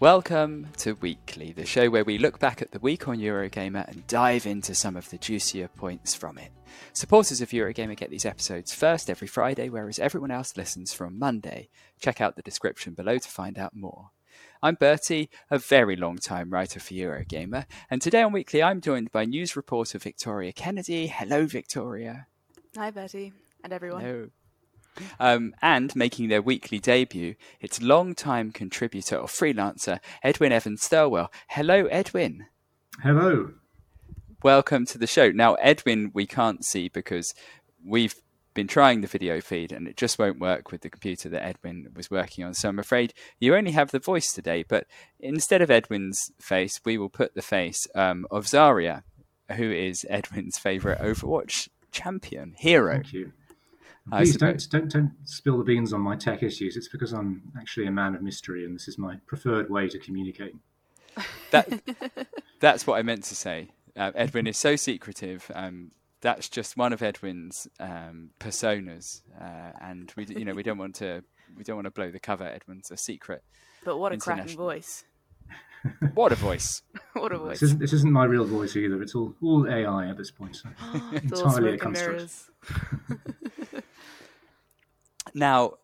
Welcome to Weekly, the show where we look back at the week on Eurogamer and dive into some of the juicier points from it. Supporters of Eurogamer get these episodes first every Friday, whereas everyone else listens from Monday. Check out the description below to find out more. I'm Bertie, a very long time writer for Eurogamer, and today on Weekly I'm joined by news reporter Victoria Kennedy. Hello, Victoria. Hi, Bertie, and everyone. Hello. Um, and making their weekly debut, it's long-time contributor or freelancer Edwin Evans Thirlwell. Hello, Edwin. Hello. Welcome to the show. Now, Edwin, we can't see because we've been trying the video feed and it just won't work with the computer that Edwin was working on. So I'm afraid you only have the voice today. But instead of Edwin's face, we will put the face um, of Zarya, who is Edwin's favorite Overwatch champion hero. Thank you. Please don't, don't don't spill the beans on my tech issues. It's because I'm actually a man of mystery, and this is my preferred way to communicate. That that's what I meant to say. Uh, Edwin is so secretive. Um, that's just one of Edwin's um, personas, uh, and we you know we don't want to we don't want to blow the cover. Edwin's a secret. But what a cracking voice! What a voice! what a voice! This isn't, this isn't, my real voice either. It's all all AI at this point. So entirely a construct. Now,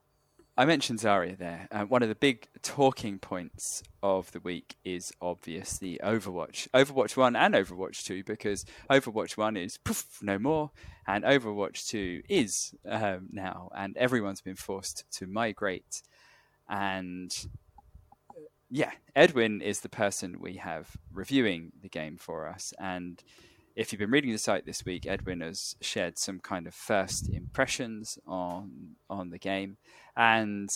I mentioned Zarya there. Uh, one of the big talking points of the week is obviously Overwatch. Overwatch 1 and Overwatch 2, because Overwatch 1 is poof, no more, and Overwatch 2 is um, now, and everyone's been forced to migrate. And yeah, Edwin is the person we have reviewing the game for us. And if you've been reading the site this week, Edwin has shared some kind of first impressions on on the game, and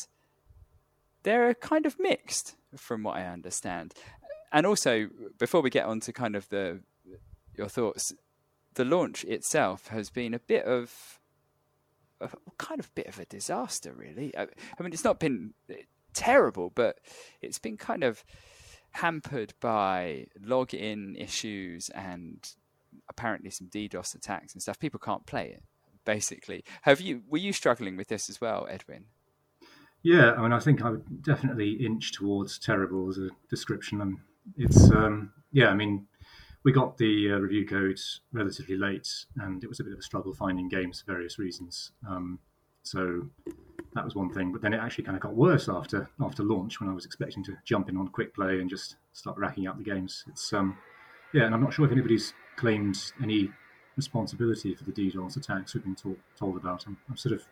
they're kind of mixed from what I understand. And also, before we get on to kind of the your thoughts, the launch itself has been a bit of a kind of bit of a disaster, really. I, I mean, it's not been terrible, but it's been kind of hampered by login issues and apparently some DDoS attacks and stuff. People can't play it. Basically, have you were you struggling with this as well, Edwin? Yeah, I mean, I think I would definitely inch towards terrible as a description. And it's um, yeah, I mean, we got the uh, review codes relatively late, and it was a bit of a struggle finding games for various reasons. Um, so that was one thing. But then it actually kind of got worse after after launch when I was expecting to jump in on quick play and just start racking up the games. It's um, yeah, and I'm not sure if anybody's claimed any responsibility for the DDoS attacks we've been talk, told about. I'm, I'm, sort of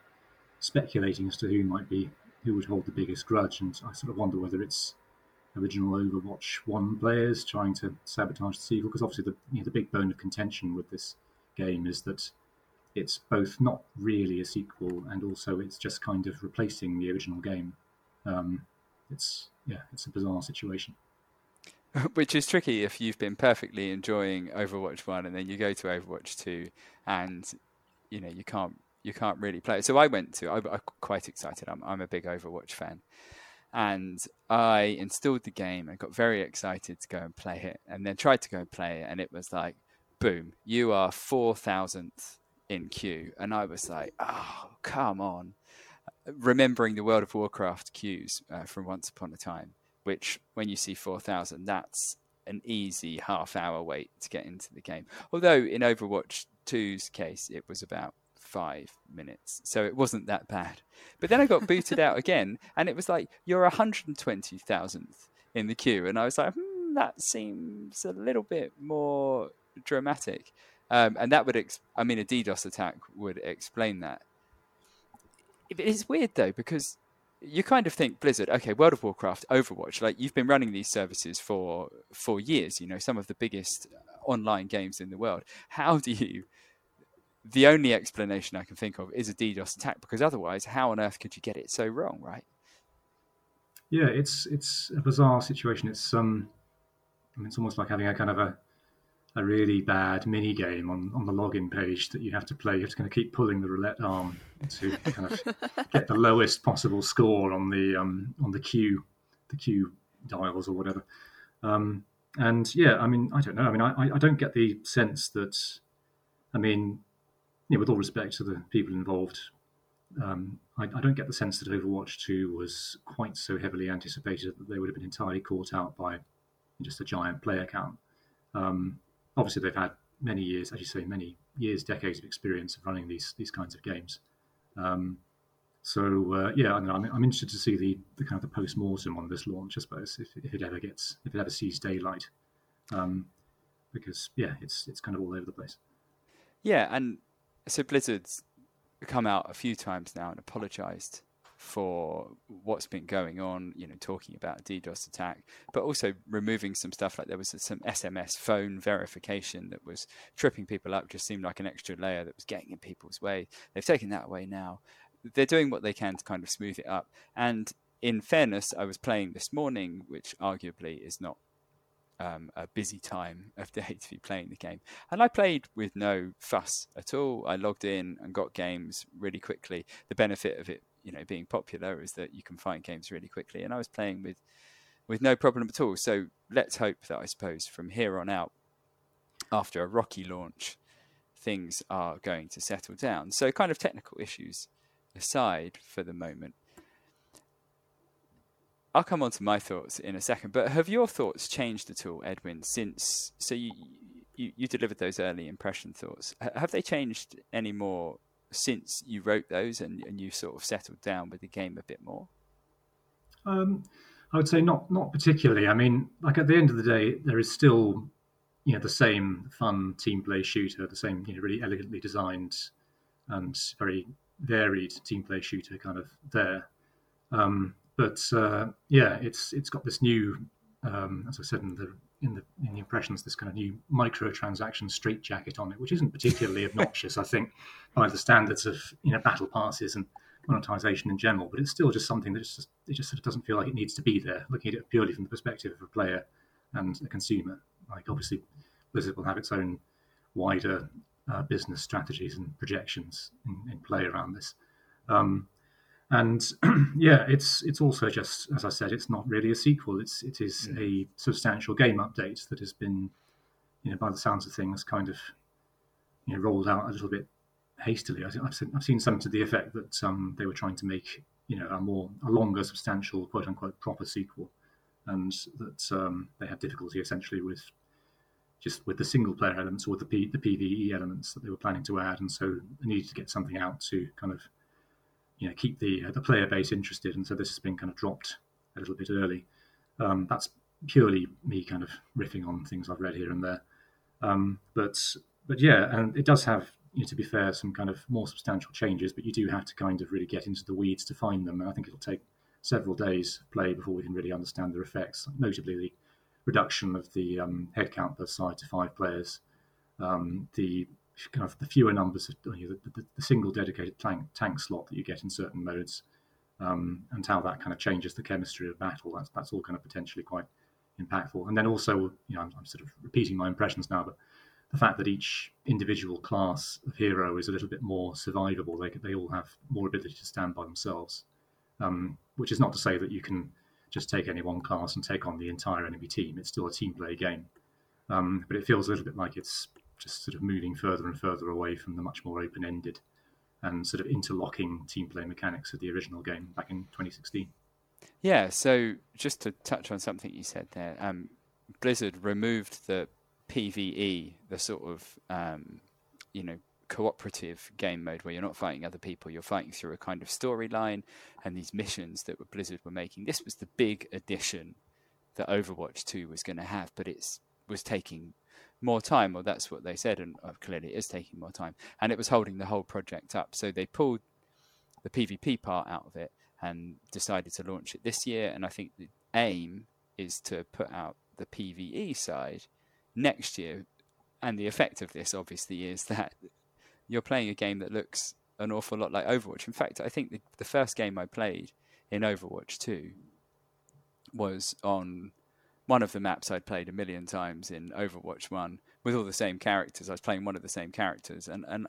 speculating as to who might be who would hold the biggest grudge, and I sort of wonder whether it's original Overwatch One players trying to sabotage the sequel, because obviously the you know, the big bone of contention with this game is that it's both not really a sequel and also it's just kind of replacing the original game. Um, it's yeah, it's a bizarre situation. Which is tricky if you've been perfectly enjoying Overwatch One and then you go to Overwatch Two, and you know you can't you can't really play it. So I went to. I, am quite excited. I'm I'm a big Overwatch fan, and I installed the game and got very excited to go and play it, and then tried to go and play it, and it was like, boom, you are four thousandth in queue, and I was like, oh come on, remembering the World of Warcraft queues uh, from Once Upon a Time which when you see 4,000, that's an easy half hour wait to get into the game. Although in Overwatch 2's case, it was about five minutes. So it wasn't that bad. But then I got booted out again, and it was like, you're 120,000th in the queue. And I was like, hmm, that seems a little bit more dramatic. Um, and that would, ex- I mean, a DDoS attack would explain that. It's weird though, because you kind of think Blizzard, okay, World of Warcraft, Overwatch, like you've been running these services for for years. You know, some of the biggest online games in the world. How do you the only explanation I can think of is a DDoS attack because otherwise, how on earth could you get it so wrong, right? Yeah, it's it's a bizarre situation. It's um, I mean, it's almost like having a kind of a a really bad mini game on, on the login page that you have to play. You have to kind of keep pulling the roulette arm to kind of get the lowest possible score on the um, on the queue, the queue dials or whatever. Um, and yeah, I mean, I don't know. I mean, I, I don't get the sense that, I mean, you know, with all respect to the people involved, um, I, I, don't get the sense that Overwatch 2 was quite so heavily anticipated that they would have been entirely caught out by just a giant player count. Um, obviously, they've had many years, as you say, many years, decades of experience of running these these kinds of games. Um, so uh, yeah, I I'm, I'm, interested to see the, the kind of the post mortem on this launch, I suppose, if, if, it ever gets if it ever sees daylight, um, because yeah, it's it's kind of all over the place. Yeah, and so Blizzard's come out a few times now and apologized for what's been going on, you know, talking about DDoS attack, but also removing some stuff like there was some SMS phone verification that was tripping people up, just seemed like an extra layer that was getting in people's way. They've taken that away now. They're doing what they can to kind of smooth it up. And in fairness, I was playing this morning, which arguably is not um, a busy time of day to be playing the game. And I played with no fuss at all. I logged in and got games really quickly. The benefit of it, you know, being popular is that you can find games really quickly. And I was playing with with no problem at all. So let's hope that I suppose from here on out, after a rocky launch, things are going to settle down. So kind of technical issues aside for the moment. I'll come on to my thoughts in a second, but have your thoughts changed at all, Edwin, since so you you, you delivered those early impression thoughts? Have they changed any more since you wrote those and, and you sort of settled down with the game a bit more? Um, I would say not not particularly. I mean, like at the end of the day, there is still you know the same fun team play shooter, the same you know really elegantly designed and very varied team play shooter kind of there. Um, but uh, yeah, it's it's got this new, um, as I said in the in the in the impressions, this kind of new microtransaction straitjacket on it, which isn't particularly obnoxious, I think, by the standards of you know battle passes and monetization in general. But it's still just something that just it just sort of doesn't feel like it needs to be there. Looking at it purely from the perspective of a player and a consumer, like obviously Blizzard will have its own wider uh, business strategies and projections in, in play around this. Um, and yeah, it's it's also just as I said, it's not really a sequel. It's it is mm. a substantial game update that has been, you know, by the sounds of things, kind of, you know, rolled out a little bit hastily. I have seen, I've seen something to the effect that um, they were trying to make you know a more a longer, substantial, quote unquote, proper sequel, and that um, they had difficulty essentially with just with the single player elements or the P, the PVE elements that they were planning to add, and so they needed to get something out to kind of you know keep the uh, the player base interested, and so this has been kind of dropped a little bit early. Um, that's purely me kind of riffing on things I've read here and there, um, but but yeah, and it does have you know, to be fair some kind of more substantial changes, but you do have to kind of really get into the weeds to find them, and I think it'll take several days of play before we can really understand their effects. Notably, the reduction of the um, headcount per side to five players, um, the kind of the fewer numbers of the, the, the, single dedicated tank, tank slot that you get in certain modes, um, and how that kind of changes the chemistry of battle. That's that's all kind of potentially quite impactful. And then also, you know, I'm, I'm sort of repeating my impressions now, but the fact that each individual class of hero is a little bit more survivable. They they all have more ability to stand by themselves, um, which is not to say that you can just take any one class and take on the entire enemy team. It's still a team play game, um, but it feels a little bit like it's just sort of moving further and further away from the much more open ended and sort of interlocking team play mechanics of the original game back in 2016. Yeah, so just to touch on something you said there, um, Blizzard removed the PVE, the sort of um, you know cooperative game mode where you're not fighting other people, you're fighting through a kind of storyline and these missions that Blizzard were making. This was the big addition that Overwatch 2 was going to have, but it was taking more time, or that's what they said, and uh, clearly it is taking more time, and it was holding the whole project up. So they pulled the PvP part out of it and decided to launch it this year. And I think the aim is to put out the PVE side next year. And the effect of this, obviously, is that you're playing a game that looks an awful lot like Overwatch. In fact, I think the, the first game I played in Overwatch 2 was on one of the maps I'd played a million times in Overwatch 1 with all the same characters. I was playing one of the same characters, and, and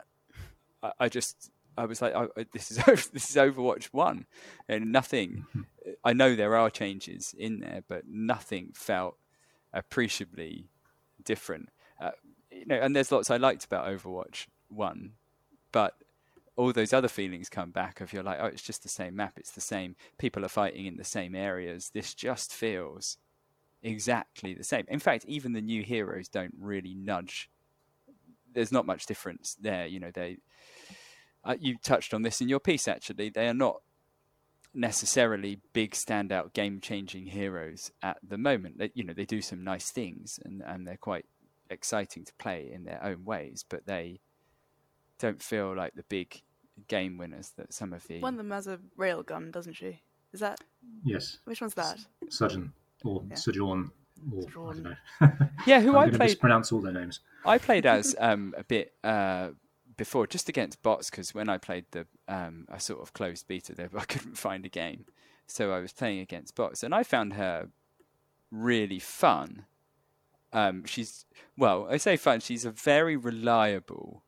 I, I just I was like, oh, this is this is Overwatch One, and nothing. I know there are changes in there, but nothing felt appreciably different. Uh, you know, and there's lots I liked about Overwatch One, but all those other feelings come back of you're like, oh, it's just the same map, it's the same people are fighting in the same areas. This just feels exactly the same. In fact, even the new heroes don't really nudge. There's not much difference there. You know, they. Uh, you touched on this in your piece. Actually, they are not necessarily big standout game changing heroes at the moment. They, you know, they do some nice things and, and they're quite exciting to play in their own ways, but they don't feel like the big game winners that some of the one of them has a railgun, doesn't she? Is that yes? Which one's that? Sojourn or yeah. Sojourn. Or, I don't know. yeah, who I played. Pronounce all their names. I played as um, a bit uh, before, just against bots, because when I played the um, a sort of closed beta, there I couldn't find a game, so I was playing against bots, and I found her really fun. Um, she's well, I say fun. She's a very reliable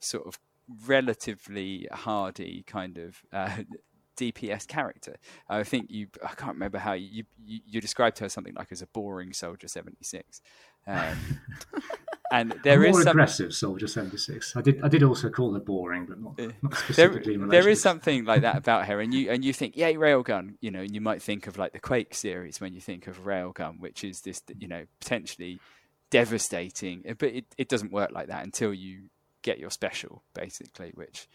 sort of relatively hardy kind of uh, DPS character. I think you, I can't remember how you, you, you described her something like as a boring soldier 76. Um, and there a more is aggressive soldier 76. I did, I did also call her boring, but not, not specifically there, there is something like that about her. And you, and you think, yay, Railgun, you know, and you might think of like the Quake series when you think of Railgun, which is this, you know, potentially devastating, but it, it doesn't work like that until you get your special, basically, which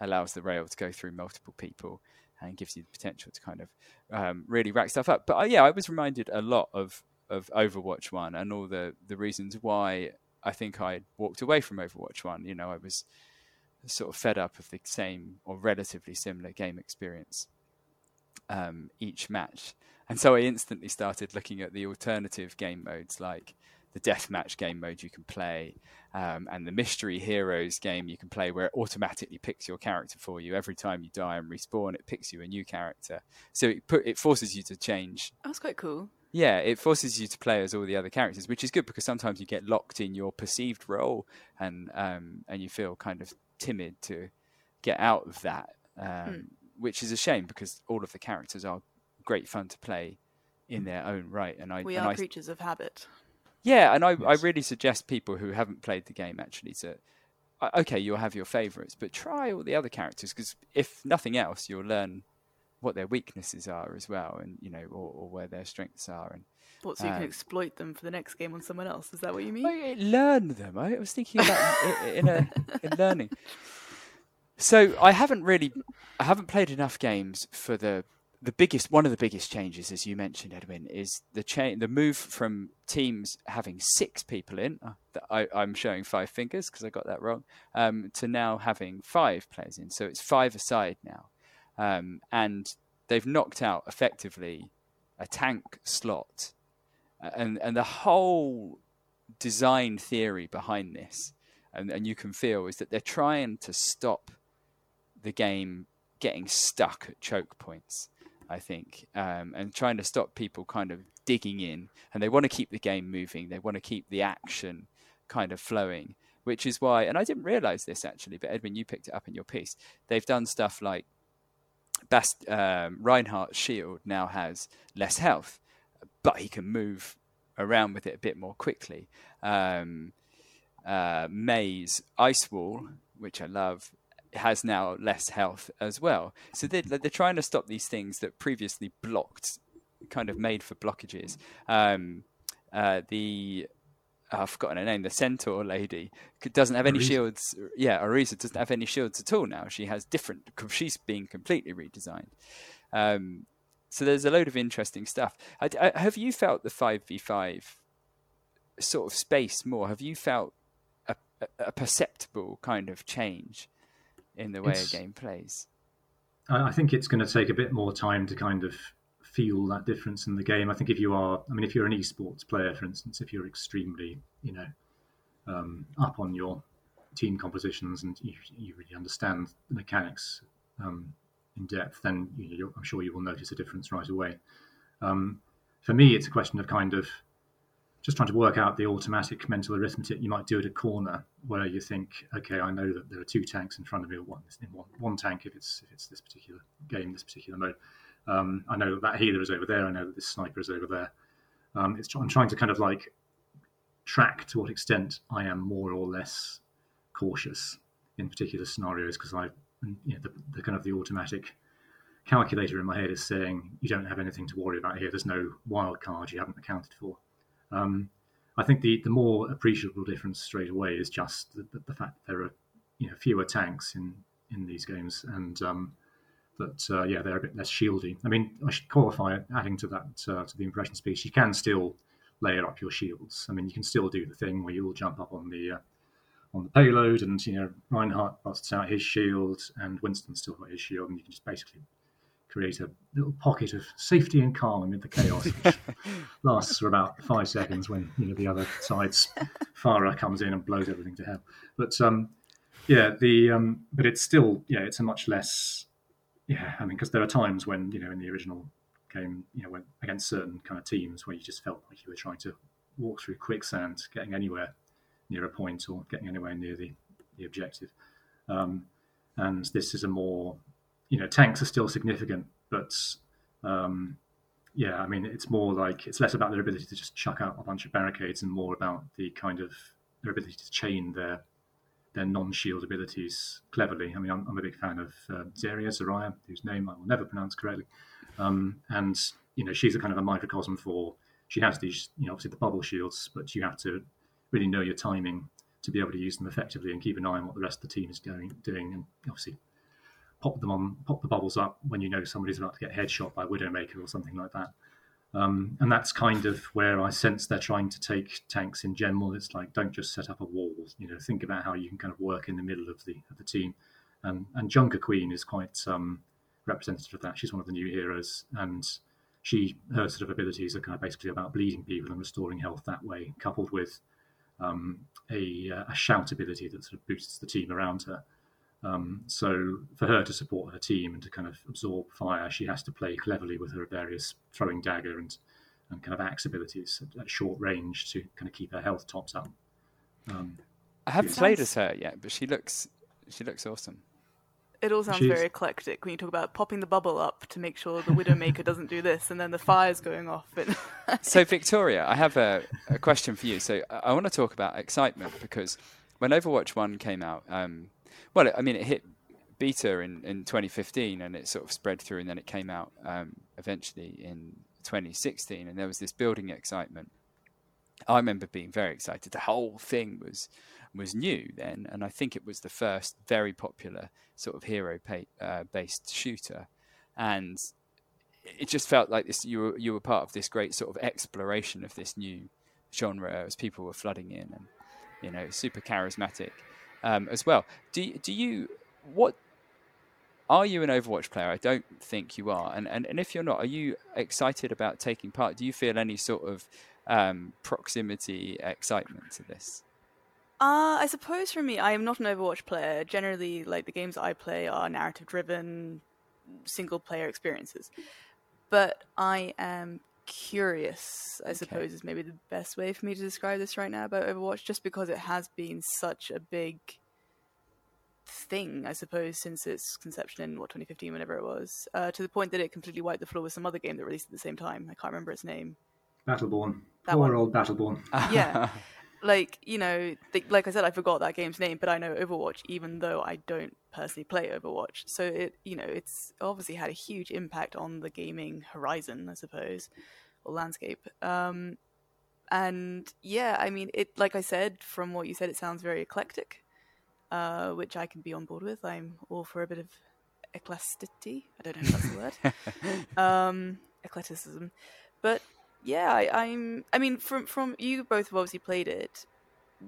allows the rail to go through multiple people and gives you the potential to kind of um, really rack stuff up. But uh, yeah, I was reminded a lot of of Overwatch One and all the the reasons why I think I walked away from Overwatch One. You know, I was sort of fed up of the same or relatively similar game experience um, each match, and so I instantly started looking at the alternative game modes like the deathmatch game mode you can play, um, and the mystery heroes game you can play, where it automatically picks your character for you every time you die and respawn. It picks you a new character, so it put it forces you to change. That's quite cool. Yeah, it forces you to play as all the other characters, which is good because sometimes you get locked in your perceived role, and um, and you feel kind of timid to get out of that, um, hmm. which is a shame because all of the characters are great fun to play in their own right. And I we and are I, creatures of habit. Yeah, and I, yes. I really suggest people who haven't played the game actually to, okay, you'll have your favourites, but try all the other characters because if nothing else, you'll learn what their weaknesses are as well, and you know, or, or where their strengths are, and what, so you um, can exploit them for the next game on someone else? Is that what you mean? I, learn them. I was thinking about in, in, a in learning. So I haven't really, I haven't played enough games for the the biggest one of the biggest changes, as you mentioned, Edwin, is the change, the move from teams having six people in. Uh, I, am showing five fingers because I got that wrong. Um, to now having five players in, so it's five aside now, um, and they've knocked out effectively a tank slot, and and the whole design theory behind this, and, and you can feel is that they're trying to stop the game getting stuck at choke points. I think, um, and trying to stop people kind of digging in. And they want to keep the game moving. They want to keep the action kind of flowing, which is why. And I didn't realize this actually, but Edwin, you picked it up in your piece. They've done stuff like Bast um, Reinhardt's shield now has less health, but he can move around with it a bit more quickly. Um, uh, Mei's ice wall, which I love, has now less health as well. So they're, they're trying to stop these things that previously blocked, kind of made for blockages. Um, uh, the oh, I've forgotten her name, the centaur lady doesn't have any Orisa. shields. Yeah, Orisa doesn't have any shields at all now. She has different. She's being completely redesigned. Um, so there's a load of interesting stuff. I, I, have you felt the five v five sort of space more? Have you felt a, a, perceptible kind of change in the way it's, a game plays. I think it's going to take a bit more time to kind of feel that difference in the game. I think if you are, I mean, if you're an esports player, for instance, if you're extremely, you know, um, up on your team compositions and you, you really understand the mechanics um, in depth, then you, I'm sure you will notice a difference right away. Um, for me, it's a question of kind of just trying to work out the automatic mental arithmetic you might do at a corner where you think, okay, I know that there are two tanks in front of me, or one, one, one tank if it's if it's this particular game, this particular mode. Um, I know that that healer is over there. I know that this sniper is over there. Um, it's I'm trying to kind of like track to what extent I am more or less cautious in particular scenarios because I, you know, the, the kind of the automatic calculator in my head is saying you don't have anything to worry about here. There's no wild card you haven't accounted for. Um, I think the, the more appreciable difference straight away is just the, the, the fact that there are you know fewer tanks in in these games and um, that uh, yeah they're a bit less shieldy. I mean I should qualify adding to that uh, to the impression speech. You can still layer up your shields. I mean you can still do the thing where you will jump up on the uh, on the payload and you know Reinhardt busts out his shield and Winston's still got his shield and you can just basically create a little pocket of safety and calm amid the chaos, which lasts for about five seconds when you know the other side's Pharah comes in and blows everything to hell. But um, yeah, the um, but it's still yeah, it's a much less yeah. I mean, because there are times when you know in the original game, you know, when against certain kind of teams where you just felt like you were trying to walk through quicksand, getting anywhere near a point or getting anywhere near the the objective. Um, and this is a more you know, tanks are still significant, but um, yeah, I mean, it's more like it's less about their ability to just chuck out a bunch of barricades and more about the kind of their ability to chain their their non-shield abilities cleverly. I mean, I'm, I'm a big fan of uh, Zarya Zarya, whose name I will never pronounce correctly, um, and you know, she's a kind of a microcosm for. She has these, you know, obviously the bubble shields, but you have to really know your timing to be able to use them effectively and keep an eye on what the rest of the team is going doing, and obviously pop them on, pop the bubbles up when you know somebody's about to get headshot by Widowmaker or something like that. Um, and that's kind of where I sense they're trying to take tanks in general. It's like don't just set up a wall. You know, think about how you can kind of work in the middle of the of the team. Um, and Junker Queen is quite um, representative of that. She's one of the new heroes, and she her sort of abilities are kind of basically about bleeding people and restoring health that way, coupled with um, a, uh, a shout ability that sort of boosts the team around her. Um, so for her to support her team and to kind of absorb fire, she has to play cleverly with her various throwing dagger and, and kind of axe abilities at, at short range to kind of keep her health tops up. Um, I haven't yeah. played as her yet, but she looks she looks awesome. It all sounds She's... very eclectic when you talk about popping the bubble up to make sure the Widowmaker doesn't do this, and then the fire's going off. so, Victoria, I have a, a, question for you. So, I want to talk about excitement because when Overwatch One came out, um, well, I mean, it hit beta in, in 2015 and it sort of spread through and then it came out um, eventually in 2016 and there was this building excitement. I remember being very excited. The whole thing was was new then, and I think it was the first very popular sort of hero pay, uh, based shooter, and it just felt like this. You were you were part of this great sort of exploration of this new genre as people were flooding in, and you know, super charismatic um, as well. Do do you what are you an Overwatch player? I don't think you are. And, and and if you're not, are you excited about taking part? Do you feel any sort of um, proximity excitement to this? Uh, I suppose for me, I am not an Overwatch player. Generally, like the games I play are narrative driven, single player experiences. But I am curious, I suppose, is maybe the best way for me to describe this right now about Overwatch, just because it has been such a big thing, I suppose, since its conception in what 2015, whenever it was, uh, to the point that it completely wiped the floor with some other game that released at the same time. I can't remember its name. Battleborn. That Poor one. old Battleborn. yeah. like you know, the, like I said, I forgot that game's name, but I know Overwatch, even though I don't personally play Overwatch. So it, you know, it's obviously had a huge impact on the gaming horizon, I suppose, or landscape. Um, and yeah, I mean, it. Like I said, from what you said, it sounds very eclectic, uh, which I can be on board with. I'm all for a bit of eclecticity. I don't know if that's the word. um, eclecticism, but yeah, I, am I mean, from from you both have obviously played it.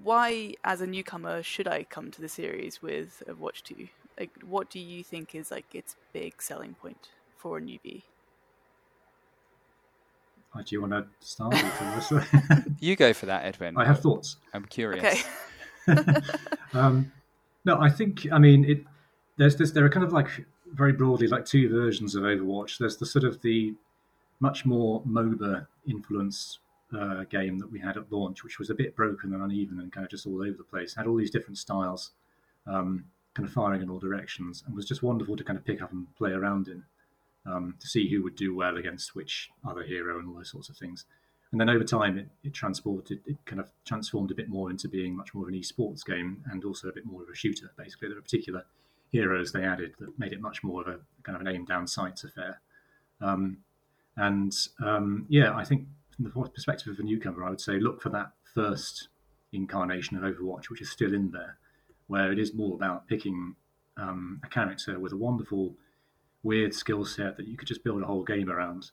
Why, as a newcomer, should I come to the series with Watch Two? Like, what do you think is like its big selling point for a newbie? Oh, do you want to start? you go for that, Edwin. I have thoughts. I'm curious. Okay. um, No, I think I mean it. There's this. There are kind of like very broadly like two versions of Overwatch. There's the sort of the much more MOBA influence uh, game that we had at launch, which was a bit broken and uneven and kind of just all over the place. Had all these different styles, um, kind of firing in all directions, and was just wonderful to kind of pick up and play around in um, to see who would do well against which other hero and all those sorts of things. And then over time, it, it transported, it kind of transformed a bit more into being much more of an esports game and also a bit more of a shooter. Basically, there were particular heroes they added that made it much more of a kind of an aim down sights affair. Um, and um, yeah, I think from the perspective of a newcomer, I would say look for that first incarnation of Overwatch, which is still in there, where it is more about picking um, a character with a wonderful, weird skill set that you could just build a whole game around,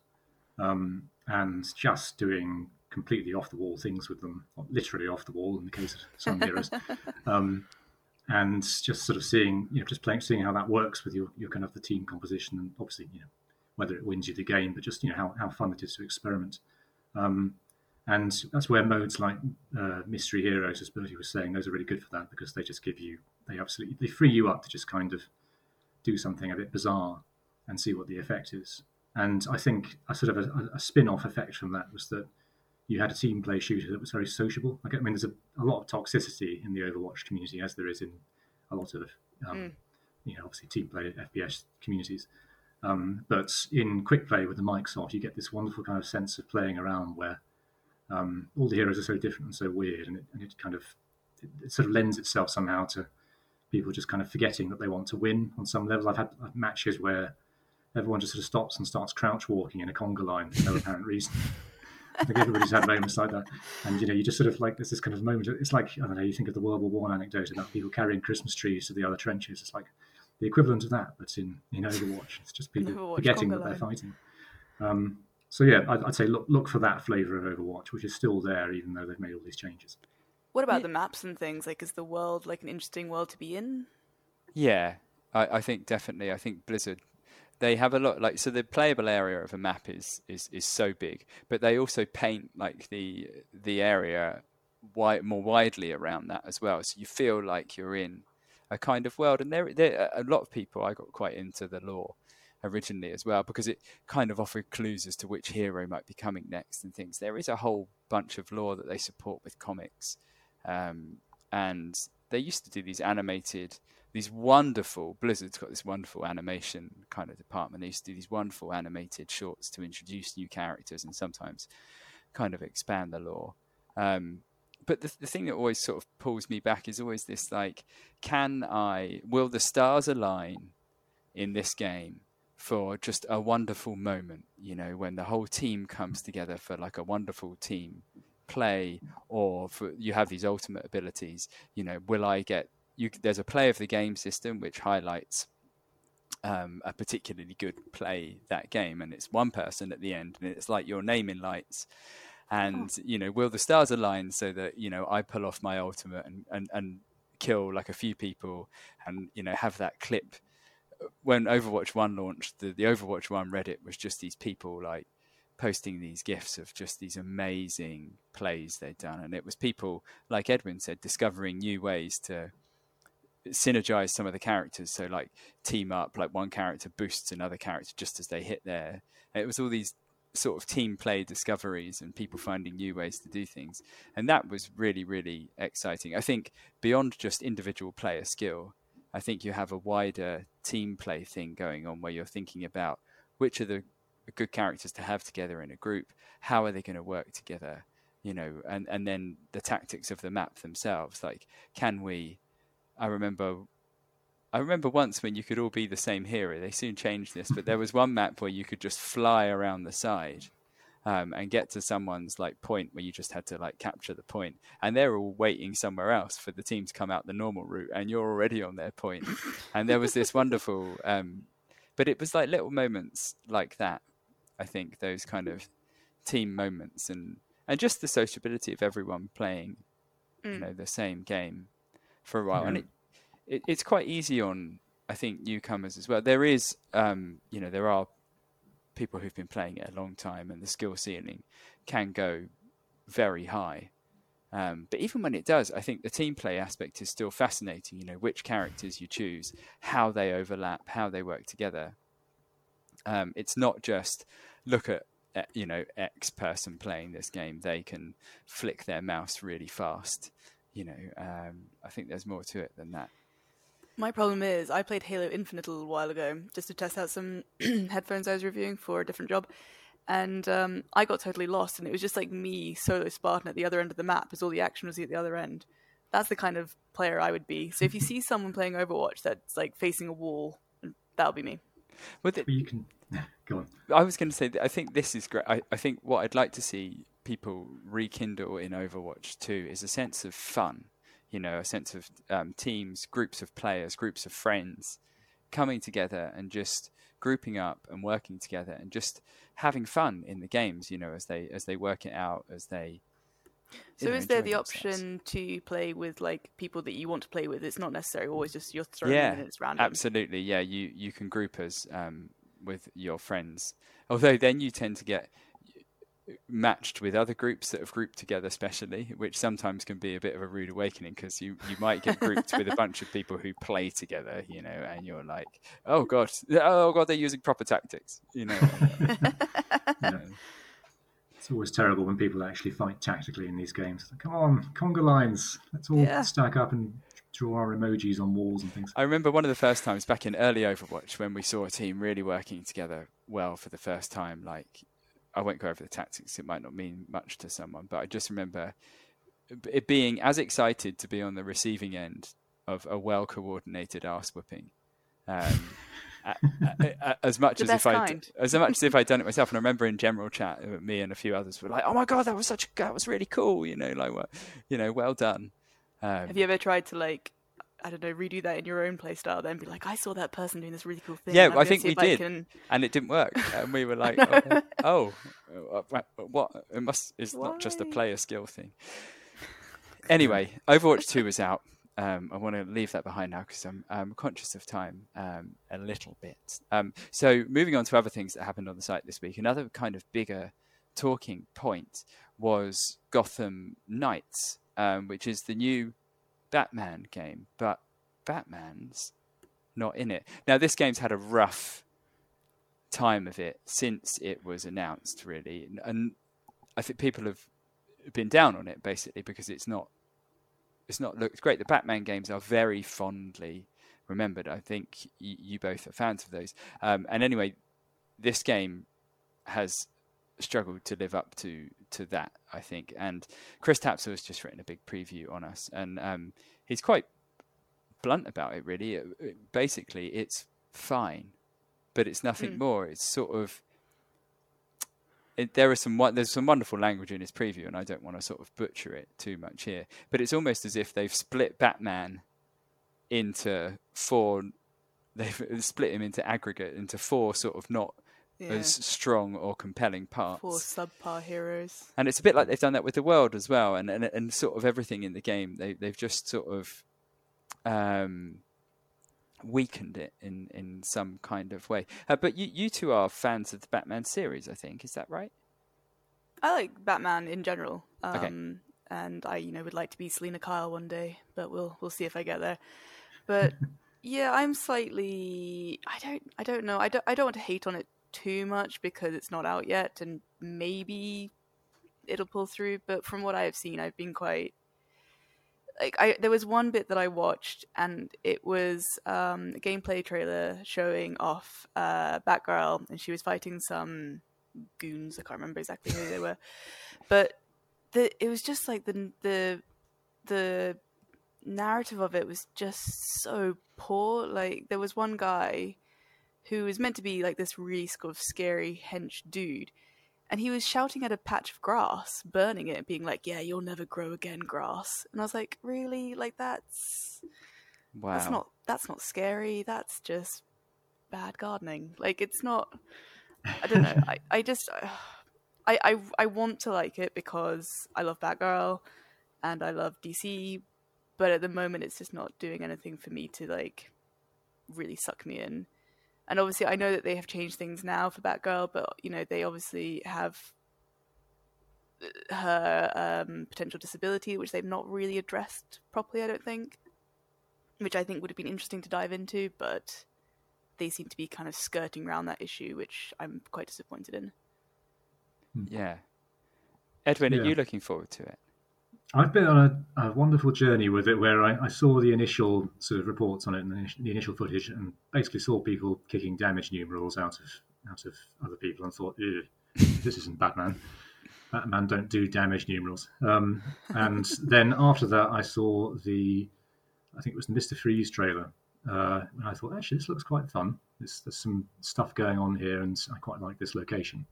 um, and just doing completely off the wall things with them, literally off the wall in the case of some heroes. Um, and just sort of seeing, you know, just playing, seeing how that works with your, your kind of the team composition, and obviously, you know, whether it wins you the game, but just you know how, how fun it is to experiment. Um, and that's where modes like uh, Mystery Heroes, as Bertie was saying, those are really good for that because they just give you, they absolutely, they free you up to just kind of do something a bit bizarre and see what the effect is. And I think a sort of a, a spin off effect from that was that you had a team play shooter that was very sociable. Like, I mean, there's a, a lot of toxicity in the Overwatch community, as there is in a lot of, um, mm. you know, obviously team play FPS communities. Um, but in quick play with the mics off, you get this wonderful kind of sense of playing around where um, all the heroes are so different and so weird, and it, and it kind of it, it, sort of lends itself somehow to people just kind of forgetting that they want to win on some level. I've had matches where everyone just sort of stops and starts crouch walking in a conga line for no apparent reason. I think everybody's had moments like that, and you know, you just sort of like there's this kind of moment. It's like I don't know. You think of the World War One anecdote about people carrying Christmas trees to the other trenches. It's like the equivalent of that, but in, in Overwatch. It's just people Overwatch, forgetting that they're fighting. Um, so yeah, I'd, I'd, say look look for that flavour of Overwatch, which is still there even though they've made all these changes. What about yeah. the maps and things? Like, is the world like an interesting world to be in? Yeah, I, I think definitely. I think Blizzard they have a lot like so the playable area of a map is is is so big, but they also paint like the the area wide, more widely around that as well. So you feel like you're in a kind of world. And there, there a lot of people I got quite into the lore originally as well because it kind of offered clues as to which hero might be coming next and things. There is a whole bunch of lore that they support with comics, um, and they used to do these animated, these wonderful. Blizzard's got this wonderful animation kind of department. They used to do these wonderful animated shorts to introduce new characters and sometimes kind of expand the lore. Um, but the, the thing that always sort of pulls me back is always this like, can I, will the stars align in this game for just a wonderful moment, you know, when the whole team comes together for like a wonderful team play or for you have these ultimate abilities, you know, will I get, you, there's a play of the game system which highlights um, a particularly good play that game, and it's one person at the end, and it's like your name in lights and oh. you know will the stars align so that you know i pull off my ultimate and, and and kill like a few people and you know have that clip? When overwatch 1 launched the, the overwatch 1 reddit was just these people like posting these gifs of just these amazing plays they'd done. And it was people like edwin said discovering new ways to synergize some of the characters. So like team up like one character boosts another character just as they hit there. It was all these sort of team play discoveries and people finding new ways to do things. And that was really, really exciting. I think beyond just individual player skill, I think you have a wider team play thing going on where you're thinking about which are the good characters to have together in a group, how are they going to work together, you know, and, and then the tactics of the map themselves. Like, can we? I remember I remember once when you could all be the same hero. They soon changed this, but there was one map where you could just fly around the side um, and get to someone's like point where you just had to like capture the point, and they're all waiting somewhere else for the team to come out the normal route, and you're already on their point. and there was this wonderful, um, but it was like little moments like that. I think those kind of team moments and and just the sociability of everyone playing, mm. you know, the same game for a while, yeah. and it it, it's quite easy on I think newcomers as well. There is, um, you know, there are people who've been playing it a long time, and the skill ceiling can go very high. Um, but even when it does, I think the team play aspect is still fascinating. You know, which characters you choose, how they overlap, how they work together. Um, it's not just look at you know X person playing this game; they can flick their mouse really fast. You know, um, I think there's more to it than that. My problem is I played Halo Infinite a little while ago just to test out some headphones I was reviewing for a different job, and um, I got totally lost, and it was just like me solo Spartan at the other end of the map as all the action was at the other end. That's the kind of player I would be. So if you see someone playing Overwatch that's like facing a wall, that'll be me. Well, you can go on. I was going to say I think this is great. I, I think what I'd like to see people rekindle in Overwatch 2 is a sense of fun you know, a sense of um, teams, groups of players, groups of friends coming together and just grouping up and working together and just having fun in the games, you know, as they as they work it out, as they. So, is there the option to play with like people that you want to play with? It's not necessarily always just you're throwing yeah, in and it's random. Absolutely, yeah. You you can group us um, with your friends, although then you tend to get matched with other groups that have grouped together specially, which sometimes can be a bit of a rude awakening because you, you might get grouped with a bunch of people who play together, you know, and you're like, oh god, oh god, they're using proper tactics, you know. yeah. It's always terrible when people actually fight tactically in these games. Like, come on, conga lines, let's all yeah. stack up and draw our emojis on walls and things. I remember one of the first times back in early Overwatch when we saw a team really working together well for the first time, like I won't go over the tactics. It might not mean much to someone, but I just remember it being as excited to be on the receiving end of a well coordinated ass whipping. Um, as much as if I as much as if I'd done it myself, and I remember in general chat, uh, me and a few others were like, "Oh my god, that was such that was really cool," you know, like, you know, well done. Um, Have you ever tried to like I don't know, redo that in your own playstyle, then be like, I saw that person doing this really cool thing. Yeah, I think we did, can... and it didn't work, and we were like, oh, oh, uh, what? It must. It's Why? not just a player skill thing. Anyway, Overwatch Two is out. Um, I want to leave that behind now because I'm, I'm, conscious of time um, a little bit. Um, so, moving on to other things that happened on the site this week, another kind of bigger talking point was Gotham Knights, um, which is the new Batman game, but Batman's not in it. Now, this game's had a rough time of it since it was announced, really, and I think people have been down on it basically because it's not it's not looked great. The Batman games are very fondly remembered. I think y- you both are fans of those. Um, and anyway, this game has struggled to live up to to that, I think. And Chris Tapsell has just written a big preview on us, and um, he's quite blunt about it. Really, it, it, basically, it's fine, but it's nothing mm. more. It's sort of it, there are some there's some wonderful language in his preview, and I don't want to sort of butcher it too much here. But it's almost as if they've split Batman into four. They've split him into aggregate into four sort of not yeah. as strong or compelling parts. Four subpar heroes. And it's a bit like they've done that with the world as well, and and, and sort of everything in the game. They they've just sort of um, weakened it in in some kind of way. Uh, but you you two are fans of the Batman series, I think. Is that right? I like Batman in general. Um, okay. And I, you know, would like to be Selina Kyle one day, but we'll we'll see if I get there. But yeah, I'm slightly. I don't. I don't know. I don't. I don't want to hate on it too much because it's not out yet, and maybe it'll pull through. But from what I have seen, I've been quite like I there was one bit that I watched and it was um, a gameplay trailer showing off uh, Batgirl and she was fighting some goons. I can't remember exactly who they were, but the it was just like the the the narrative of it was just so poor. Like there was one guy who was meant to be like this really sort of scary hench dude. And he was shouting at a patch of grass, burning it, being like, "Yeah, you'll never grow again, grass." And I was like, "Really? Like that's wow. That's not that's not scary. That's just bad gardening. Like it's not. I don't know. I I just I I I want to like it because I love Batgirl, and I love DC, but at the moment it's just not doing anything for me to like really suck me in and obviously I know that they have changed things now for Batgirl, but you know they obviously have her um, potential disability, which they've not really addressed properly, I don't think. Which I think would have been interesting to dive into, but they seem to be kind of skirting around that issue, which I'm quite disappointed in. Yeah. Edwin, Yeah. are you looking forward to it? I've been on a, a wonderful journey with it where I, I saw the initial sort of reports on it and the, the initial footage and basically saw people kicking damage numerals out of out of other people and thought, "Ew, this isn't Batman. Batman don't do damage numerals. Um, and then after that, I saw the, I think it was the Mr. Freeze trailer. Uh, and I thought, actually, this looks quite fun. There's, there's some stuff going on here and I quite like this location.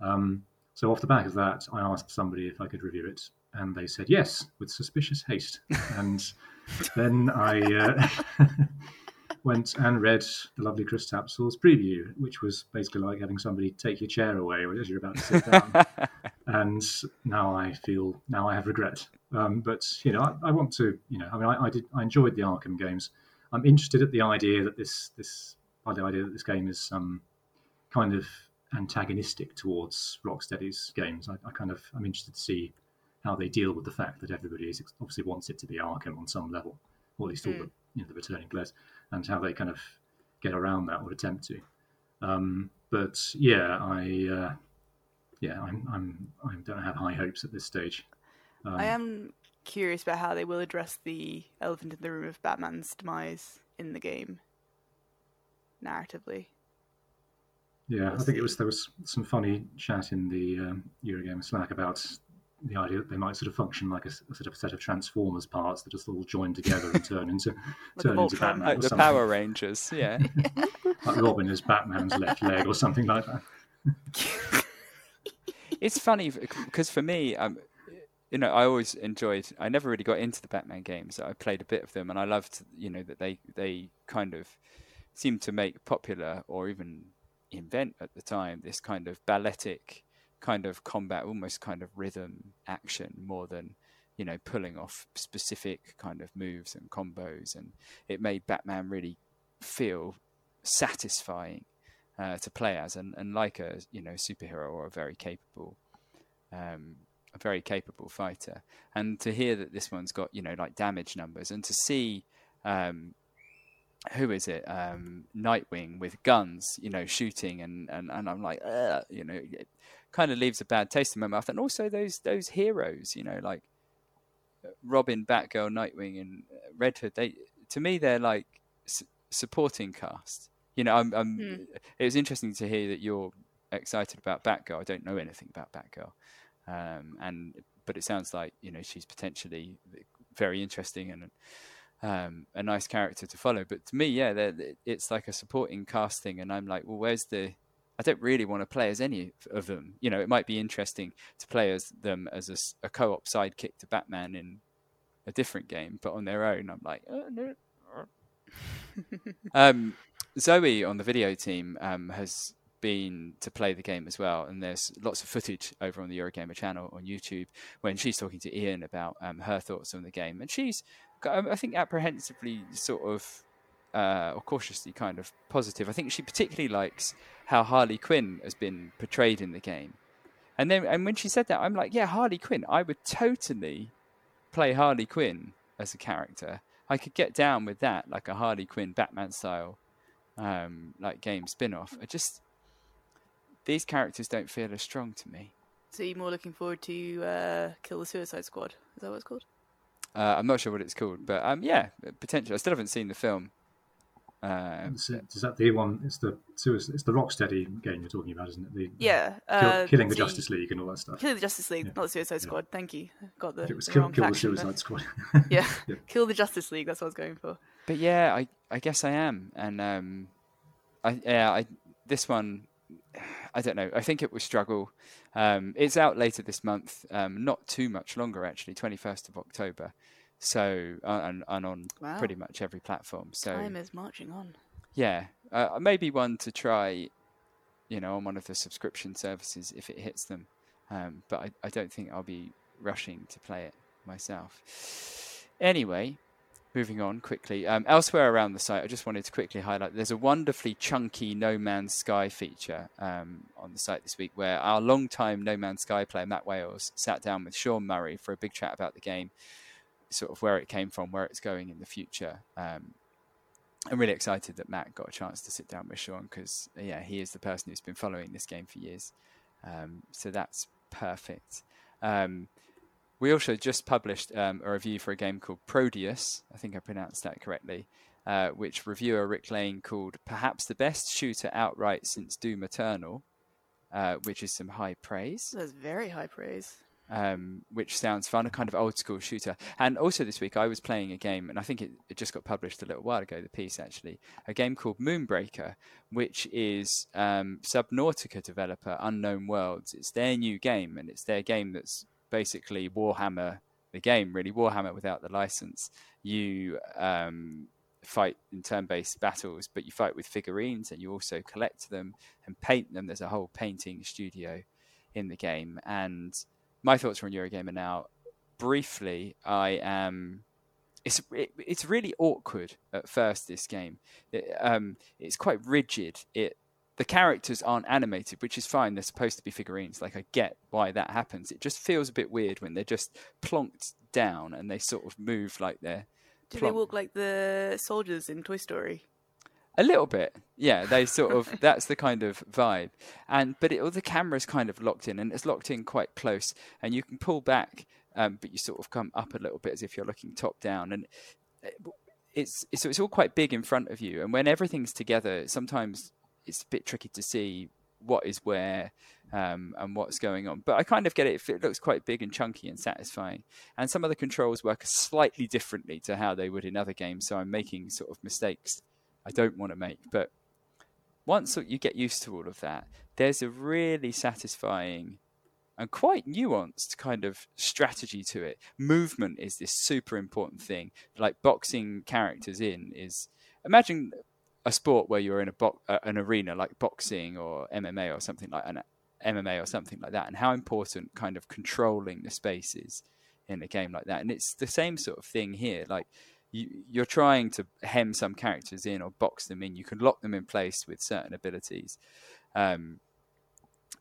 Um, so off the back of that, I asked somebody if I could review it, and they said yes with suspicious haste. and then I uh, went and read the lovely Chris Tapsell's preview, which was basically like having somebody take your chair away as you're about to sit down. and now I feel now I have regret. Um, but you know, I, I want to. You know, I mean, I, I did. I enjoyed the Arkham games. I'm interested at the idea that this this by the idea that this game is um, kind of antagonistic towards Rocksteady's games. I, I kind of I'm interested to see how they deal with the fact that everybody is obviously wants it to be Arkham on some level, or at least all the you know the returning players, and how they kind of get around that or attempt to. Um, but yeah, I uh, yeah I'm I'm I don't have high hopes at this stage. Um, I am curious about how they will address the elephant in the room of Batman's demise in the game narratively. Yeah, I think it was there was some funny chat in the um, Eurogamer Slack about the idea that they might sort of function like a sort of set of Transformers parts that just all join together and turn into a turn into Batman Like or the something. Power Rangers, yeah. Like Robin is Batman's left leg or something like that. it's funny because for me, um, you know, I always enjoyed. I never really got into the Batman games. I played a bit of them, and I loved, you know, that they they kind of seemed to make popular or even invent at the time this kind of balletic kind of combat, almost kind of rhythm action more than you know pulling off specific kind of moves and combos, and it made Batman really feel satisfying uh, to play as, and, and like a you know superhero or a very capable, um, a very capable fighter. And to hear that this one's got you know like damage numbers, and to see um, who is it, um, Nightwing with guns, you know, shooting, and and, and I'm like, you know, kind of leaves a bad taste in my mouth. And also those those heroes, you know, like Robin, Batgirl, Nightwing, and uh, Red Hood. They to me they're like s- supporting cast. You know, I'm, I'm Hmm. it was interesting to hear that you're excited about Batgirl. I don't know anything about Batgirl, um, and but it sounds like you know she's potentially very interesting and um, a nice character to follow. But to me, yeah, it's like a supporting cast thing, and I'm like, well, where's the? I don't really want to play as any of them. You know, it might be interesting to play as them as a co-op sidekick to Batman in a different game, but on their own, I'm like, oh, no. um, Zoe on the video team um, has been to play the game as well, and there's lots of footage over on the Eurogamer channel on YouTube when she's talking to Ian about um, her thoughts on the game, and she's, I think, apprehensively sort of uh, or cautiously kind of positive. I think she particularly likes how Harley Quinn has been portrayed in the game, and then and when she said that, I'm like, yeah, Harley Quinn. I would totally play Harley Quinn as a character. I could get down with that, like a Harley Quinn Batman style, um, like game spin off. I just these characters don't feel as strong to me. So you're more looking forward to uh, Kill the Suicide Squad? Is that what it's called? Uh, I'm not sure what it's called, but um, yeah, potentially. I still haven't seen the film. Uh, Is, it- is that the one? It's the suicide- it's the Rocksteady game you're talking about, isn't it? The, Yeah. kill- Uh, killing the so you- Justice League and all that stuff. Kill the Justice League, Yeah. not the Suicide Squad. Thank you. Got the, it was the kill, wrong kill the faction there. Suicide Squad. Yeah. Yeah. Kill the Justice League. That's what I was going for. but yeah, I I guess I am, and um, I yeah, I this one, I don't know. I think it will struggle. Um, it's out later this month, um, not too much longer actually, twenty first of October. So uh, and, and on Wow. pretty much every platform. So Time is marching on. yeah, uh, maybe one to try, you know, on one of the subscription services if it hits them. Um, but I, I don't think I'll be rushing to play it myself. Anyway, moving on quickly. Um, elsewhere around the site, I just wanted to quickly highlight there's a wonderfully chunky No Man's Sky feature um, on the site this week where our long-time No Man's Sky player, Matt Wales, sat down with Sean Murray for a big chat about the game, sort of where it came from, where it's going in the future. Um, I'm really excited that Matt got a chance to sit down with Sean because, yeah, he is the person who's been following this game for years. Um, so that's perfect. Um, we also just published um, a review for a game called Prodeus. I think I pronounced that correctly. Uh, which reviewer Rick Lane called perhaps the best shooter outright since Doom Eternal, uh, which is some high praise. That's very high praise. Um, which sounds fun, a kind of old school shooter. And also this week I was playing a game, and I think it, it, just got published a little while ago, the piece actually, a game called Moonbreaker, which is um, Subnautica developer Unknown Worlds. It's their new game, and it's their game that's basically Warhammer, the game really Warhammer without the license. You um, fight in turn-based battles, but you fight with figurines, and you also collect them and paint them. There's a whole painting studio in the game, and my thoughts are on Eurogamer now. Briefly, I am. It's it, it's really awkward at first. This game, it, um, it's quite rigid. It the characters aren't animated, which is fine. They're supposed to be figurines. Like I get why that happens. It just feels a bit weird when they're just plonked down and they sort of move like they're. Do they walk like the soldiers in Toy Story? A little bit, yeah. They sort of that's the kind of vibe, and but it, all the camera's kind of locked in, and it's locked in quite close, and you can pull back, um, but you sort of come up a little bit as if you're looking top down, and it's, it's so it's all quite big in front of you, and when everything's together, sometimes it's a bit tricky to see what is where um, and what's going on. But I kind of get it. if It looks quite big and chunky and satisfying. And some of the controls work slightly differently to how they would in other games. So I'm making sort of mistakes I don't want to make. But once you get used to all of that, there's a really satisfying and quite nuanced kind of strategy to it. Movement is this super important thing. Like boxing characters in is imagine a sport where you're in a bo- uh, an arena like boxing or MMA or something like an MMA or something like that, and how important kind of controlling the space is in a game like that. And it's the same sort of thing here. Like you, you're trying to hem some characters in or box them in. You can lock them in place with certain abilities. Um,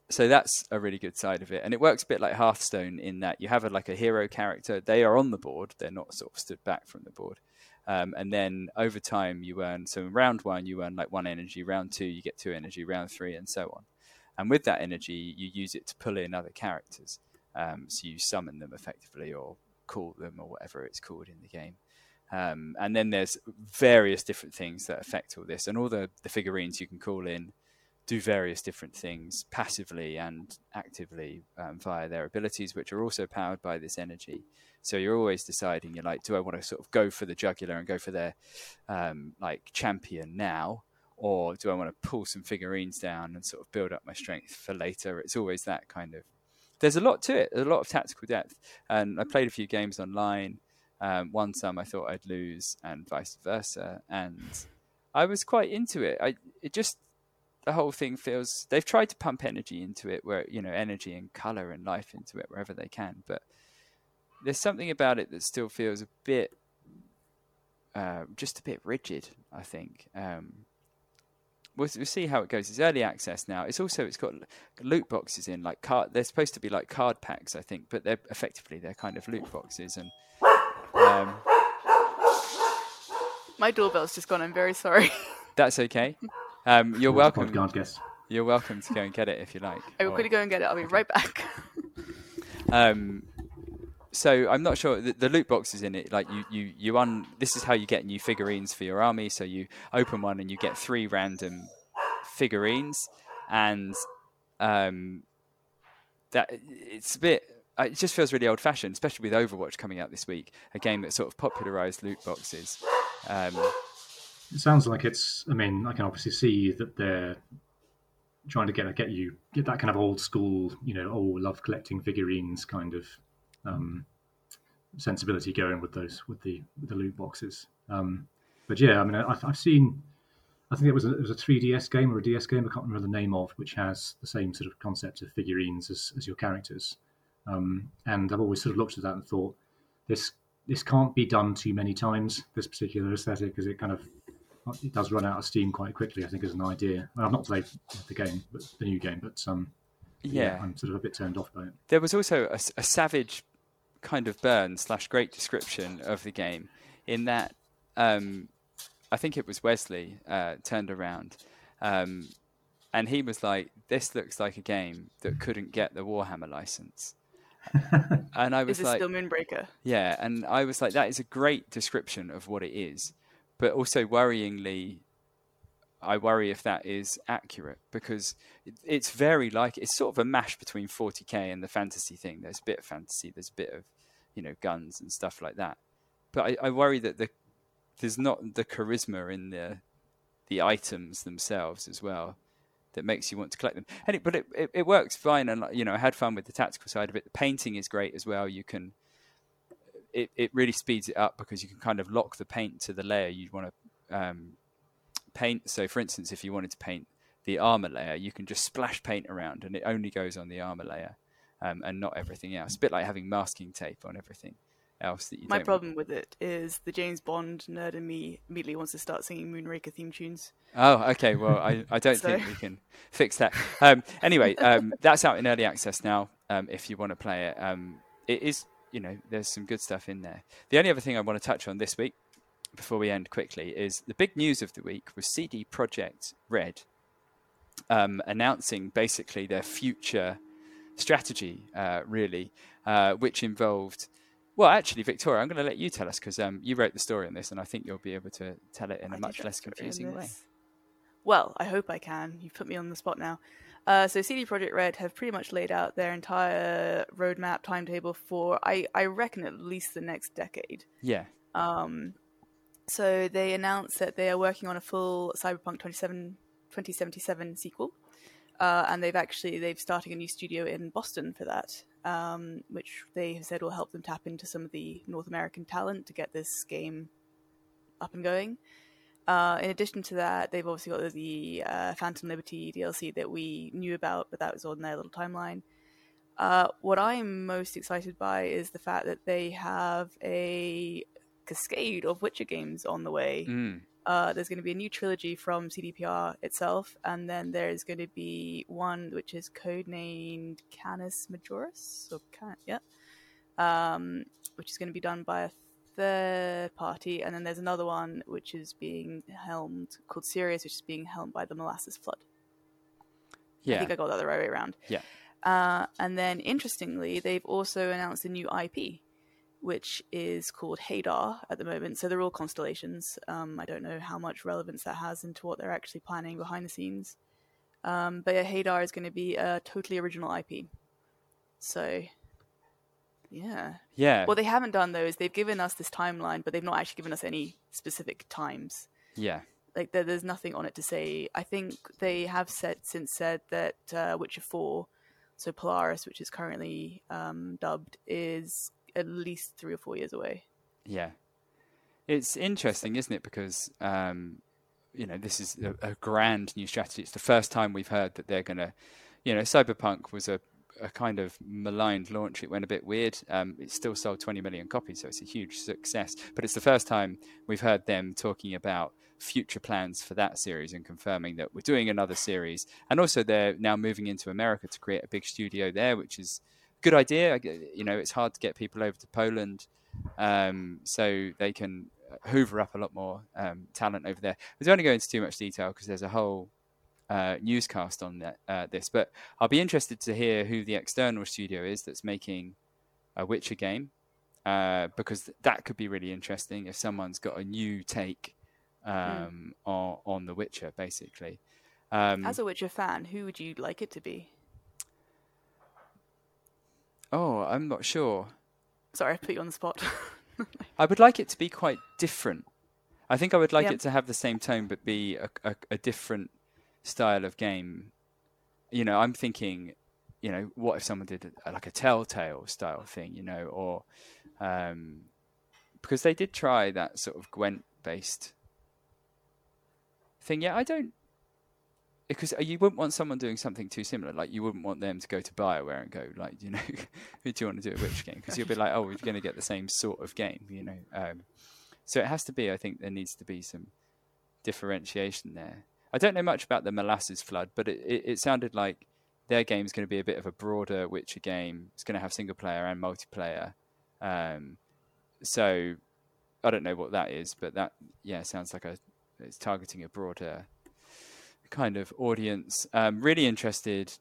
so that's a really good side of it, and it works a bit like Hearthstone in that you have a, like a hero character. They are on the board; they're not sort of stood back from the board. Um, and then over time, you earn. So in round one, you earn like one energy. Round two, you get two energy. Round three, and so on. And with that energy, you use it to pull in other characters. Um, so you summon them effectively, or call them, or whatever it's called in the game. Um, and then there's various different things that affect all this, and all the, the figurines you can call in do various different things passively and actively um, via their abilities, which are also powered by this energy. So you're always deciding, you're like, do I want to sort of go for the jugular and go for their um, like champion now, or do I want to pull some figurines down and sort of build up my strength for later? It's always that kind of. There's a lot to it. A lot of tactical depth, and I played a few games online. Um, won some I thought I'd lose, and vice versa. And I was quite into it. I it just the whole thing feels they've tried to pump energy into it, where you know energy and color and life into it wherever they can, but there's something about it that still feels a bit, uh, just a bit rigid. I think. Um, we'll, we'll, see how it goes. It's early access now. It's also it's got loot boxes in like card. They're supposed to be like card packs, I think, but they're effectively they're kind of loot boxes and um, My doorbell's just gone. I'm very sorry. That's okay. Um, you're welcome. guess. You're welcome to go and get it if you like. I will quickly go and get it. I'll be right back. um, so I'm not sure the, the, loot boxes in it. Like you, you, you un. This is how you get new figurines for your army. So you open one and you get three random figurines, and um, that it's a bit it just feels really old fashioned, especially with Overwatch coming out this week, a game that sort of popularized loot boxes. Um, it sounds like it's. I mean, I can obviously see that they're trying to get get you get that kind of old school, you know, oh, love collecting figurines kind of um, sensibility going with those with the with the loot boxes. Um, but yeah, I mean, I've, I've seen. I think it was a, it was a 3DS game or a DS game. I can't remember the name of, which has the same sort of concept of figurines as, as your characters. Um, and I've always sort of looked at that and thought, this this can't be done too many times. This particular aesthetic, because it kind of it does run out of steam quite quickly. I think as an idea. Well, I've not played the game, but the new game, but um, yeah. yeah. I'm sort of a bit turned off by it. There was also a, a savage kind of burn slash great description of the game in that um, I think it was Wesley uh, turned around. Um, and he was like, "This looks like a game that couldn't get the Warhammer license." and I was is like, "Still Moonbreaker?" Yeah, and I was like, "That is a great description of what it is," but also worryingly, I worry if that is accurate because it's very like it's sort of a mash between 40k and the fantasy thing. There's a bit of fantasy, there's a bit of you know guns and stuff like that. But I, I worry that the there's not the charisma in the the items themselves as well that makes you want to collect them. And it, but it, it, it, works fine, and you know I had fun with the tactical side of it. The painting is great as well. You can it, it really speeds it up because you can kind of lock the paint to the layer you want to um, paint. So, for instance, if you wanted to paint the armor layer, you can just splash paint around, and it only goes on the armor layer um, and not everything else. A bit like having masking tape on everything else that you. My problem want. with it is the James Bond nerd in me immediately wants to start singing Moonraker theme tunes. Oh, okay. Well, I, I don't so. think we can fix that. Um, anyway, um, that's out in early access now. Um, if you want to play it, um, it is you know there's some good stuff in there. The only other thing I want to touch on this week before we end quickly is the big news of the week was CD Projekt Red um, announcing basically their future strategy, uh, really, uh, which involved well, actually, Victoria, I'm going to let you tell us because um, you wrote the story on this, and I think you'll be able to tell it in a much less confusing way. Well, I hope I can. You've put me on the spot now. Uh, so CD Projekt Red have pretty much laid out their entire roadmap timetable for I, I reckon at least the next decade. Yeah. Um, so they announced that they are working on a full Cyberpunk 27, 2077 sequel, uh, and they've actually they've starting a new studio in Boston for that um, which they have said will help them tap into some of the North American talent to get this game up and going. Uh, in addition to that, they've obviously got the uh, Phantom Liberty DLC that we knew about, but that was on their little timeline. Uh, what I'm most excited by is the fact that they have a cascade of Witcher games on the way. Mm. Uh, there's going to be a new trilogy from CDPR itself, and then there's going to be one which is codenamed Canis Majoris, or Can- yeah, um, which is going to be done by a third party, and then there's another one which is being helmed called Sirius, which is being helmed by the Molasses Flood. Yeah, I think I got that the right way around. Yeah. Uh, and then, interestingly, they've also announced a new IP which is called Hadar at the moment. So they're all constellations. Um, I don't know how much relevance that has into what they're actually planning behind the scenes. Um, but yeah, Hadar is going to be a totally original IP. So, yeah. Yeah. What they haven't done though is they've given us this timeline, but they've not actually given us any specific times. Yeah. Like there, there's nothing on it to say. I think they have said since said that uh, Witcher Four, so Polaris, which is currently um, dubbed, is at least three or four years away. Yeah, it's interesting, isn't it? Because um, you know this is a, a, grand new strategy. It's the first time we've heard that they're going to, you know, Cyberpunk was a, a kind of maligned launch. It went a bit weird. Um, it still sold 20 million copies, so it's a huge success. But it's the first time we've heard them talking about future plans for that series and confirming that we're doing another series. And also, they're now moving into America to create a big studio there, which is good idea. You know, it's hard to get people over to Poland, um, so they can hoover up a lot more um, talent over there. We don't want to go into too much detail because there's a whole uh, newscast on that, uh, this, but I'll be interested to hear who the external studio is that's making a Witcher game, uh, because that could be really interesting if someone's got a new take um, mm. on, on The Witcher, basically. Um, As a Witcher fan, who would you like it to be? Oh, I'm not sure. Sorry, I put you on the spot. I would like it to be quite different. I think I would like yep. it to have the same tone but be a, a, a, different style of game. You know, I'm thinking, you know, what if someone did a, like a Telltale style thing, you know, or um, because they did try that sort of Gwent based thing. Yeah, I don't. Because you wouldn't want someone doing something too similar. Like you wouldn't want them to go to Bioware and go like, you know, who do you want to do a Witch game? Because you'll be like, oh, we're going to get the same sort of game, you know. Um, so it has to be. I think there needs to be some differentiation there. I don't know much about the Molasses Flood, but it, it, it sounded like their game is going to be a bit of a broader Witcher game. It's going to have single player and multiplayer. Um, so I don't know what that is, but that yeah sounds like a it's targeting a broader kind of audience. Um, really interested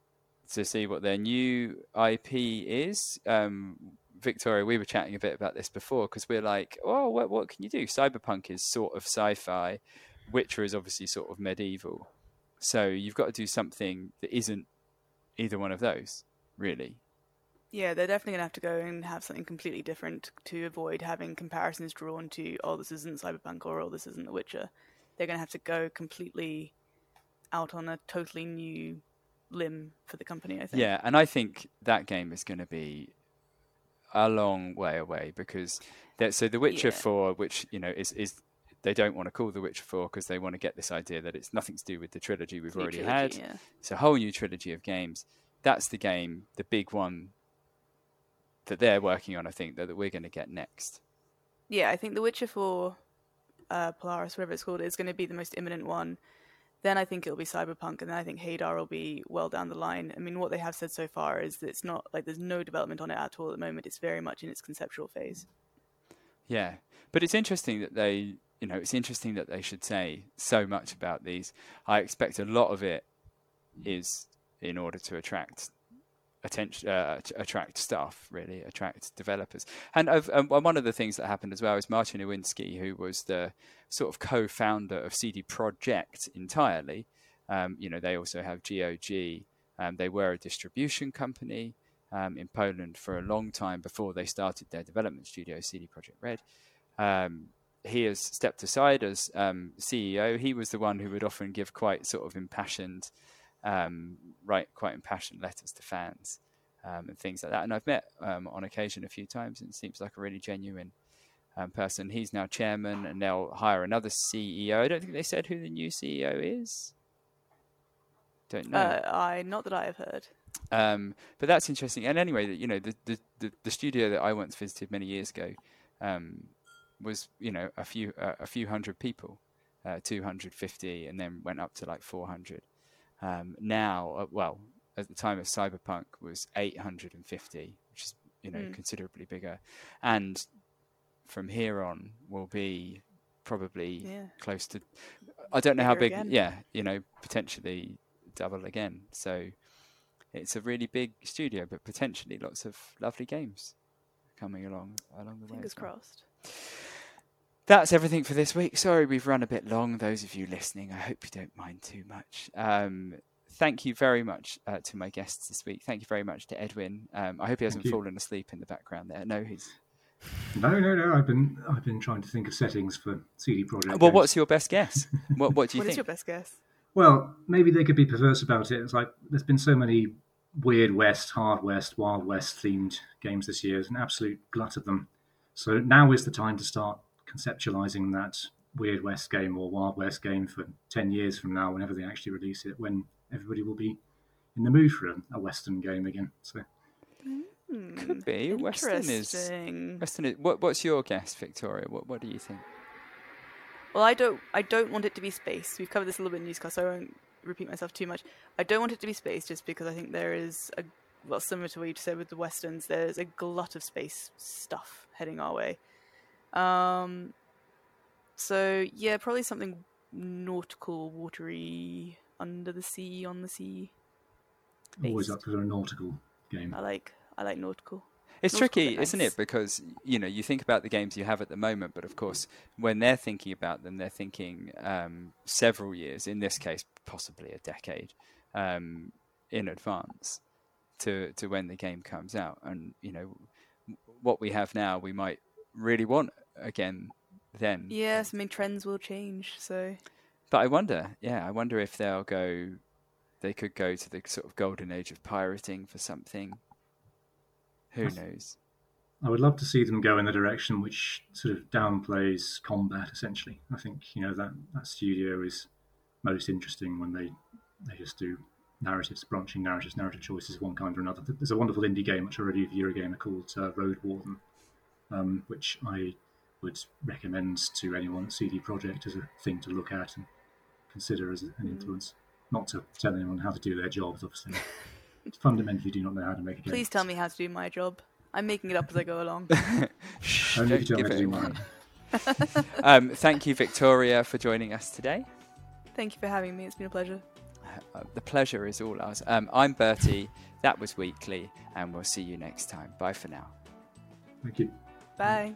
to see what their new IP is. Um, Victoria, we were chatting a bit about this before because we're like, oh, what, what can you do? Cyberpunk is sort of sci-fi. Witcher is obviously sort of medieval. So you've got to do something that isn't either one of those, really. Yeah, they're definitely going to have to go and have something completely different to avoid having comparisons drawn to, oh, this isn't Cyberpunk or oh, this isn't The Witcher. They're going to have to go completely out on a totally new limb for the company, I think. Yeah, and I think that game is going to be a long way away because so The Witcher yeah. 4, which, you know, is, is they don't want to call The Witcher 4 because they want to get this idea that it's nothing to do with the trilogy we've new already trilogy, had. Yeah. It's a whole new trilogy of games. That's the game, the big one that they're working on, I think, that, that we're going to get next. Yeah, I think The Witcher 4, uh, Polaris, whatever it's called, is going to be the most imminent one. Then I think it'll be Cyberpunk, and then I think Hadar will be well down the line. I mean, what they have said so far is that it's not like there's no development on it at all at the moment. It's very much in its conceptual phase. Yeah, but it's interesting that they you know, it's interesting that they should say so much about these. I expect a lot of it is in order to attract attention, uh, attract staff, really attract developers. And um, one of the things that happened as well is Marcin Iwinski, who was the sort of co-founder of CD Projekt entirely. Um, you know, they also have GOG. Um, they were a distribution company um, in Poland for a long time before they started their development studio, CD Projekt Red. Um, he has stepped aside as um, CEO. He was the one who would often give quite sort of impassioned, um, write quite impassioned letters to fans um, and things like that. And I've met um, on occasion a few times, and seems like a really genuine um, person. He's now chairman, and they'll hire another CEO. I don't think they said who the new CEO is. Don't know. Uh, I not that I have heard. Um, but that's interesting. And anyway, you know, the, the, the, the studio that I once visited many years ago um, was you know a few uh, a few hundred people, uh, 250, and then went up to like 400. Um, now, uh, well, at the time of Cyberpunk was 850, which is you know mm. considerably bigger, and from here on will be probably yeah. close to. I don't know how big. Again. Yeah, you know, potentially double again. So it's a really big studio, but potentially lots of lovely games coming along along the Fingers way. Fingers crossed. That's everything for this week. Sorry we've run a bit long. Those of you listening, I hope you don't mind too much. Um, thank you very much uh, to my guests this week. Thank you very much to Edwin. Um, I hope he hasn't fallen asleep in the background there. No, he's. No, no, no. I've been I've been trying to think of settings for CD Projekt. Well, games. what's your best guess? What What do you what think? What is your best guess? Well, maybe they could be perverse about it. It's like there's been so many weird West, hard West, Wild West themed games this year. There's an absolute glut of them. So now is the time to start conceptualizing that Weird West game or Wild West game for 10 years from now, whenever they actually release it, when everybody will be in the mood for a, a Western game again. So. Mm, Could be. Western is. Western is. What, what's your guess, Victoria? What What do you think? Well, I don't. I don't want it to be space. We've covered this a little bit in newscast, so I won't repeat myself too much. I don't want it to be space, just because I think there is a well, similar to what you said with the westerns. There's a glut of space stuff heading our way. Um, so yeah, probably something nautical, watery, under the sea, on the sea. Based. Always up for a nautical game. I like I like nautical. It's nautical tricky, isn't it? Because you know you think about the games you have at the moment, but of course, when they're thinking about them, they're thinking um, several years. In this case, possibly a decade um, in advance to to when the game comes out. And you know what we have now, we might really want again then. Yes, I mean trends will change, so. But I wonder, yeah, I wonder if they'll go. They could go to the sort of golden age of pirating for something. Who knows? I would love to see them go in the direction which sort of downplays combat. Essentially, I think you know that that studio is most interesting when they they just do narratives, branching narratives, narrative choices of one kind or another. There's a wonderful indie game which I reviewed a year ago called uh, Road Warden, um, which I would recommend to anyone at CD Projekt as a thing to look at and consider as an influence. Not to tell anyone how to do their jobs, obviously. Fundamentally, do not know how to make a game. Please tell me how to do my job. I'm making it up as I go along. Only if you tell me to it do mine. um, thank you, Victoria, for joining us today. Thank you for having me. It's been a pleasure. Uh, the pleasure is all ours. Um, I'm Bertie. That was Weekly, and we'll see you next time. Bye for now. Thank you. Bye.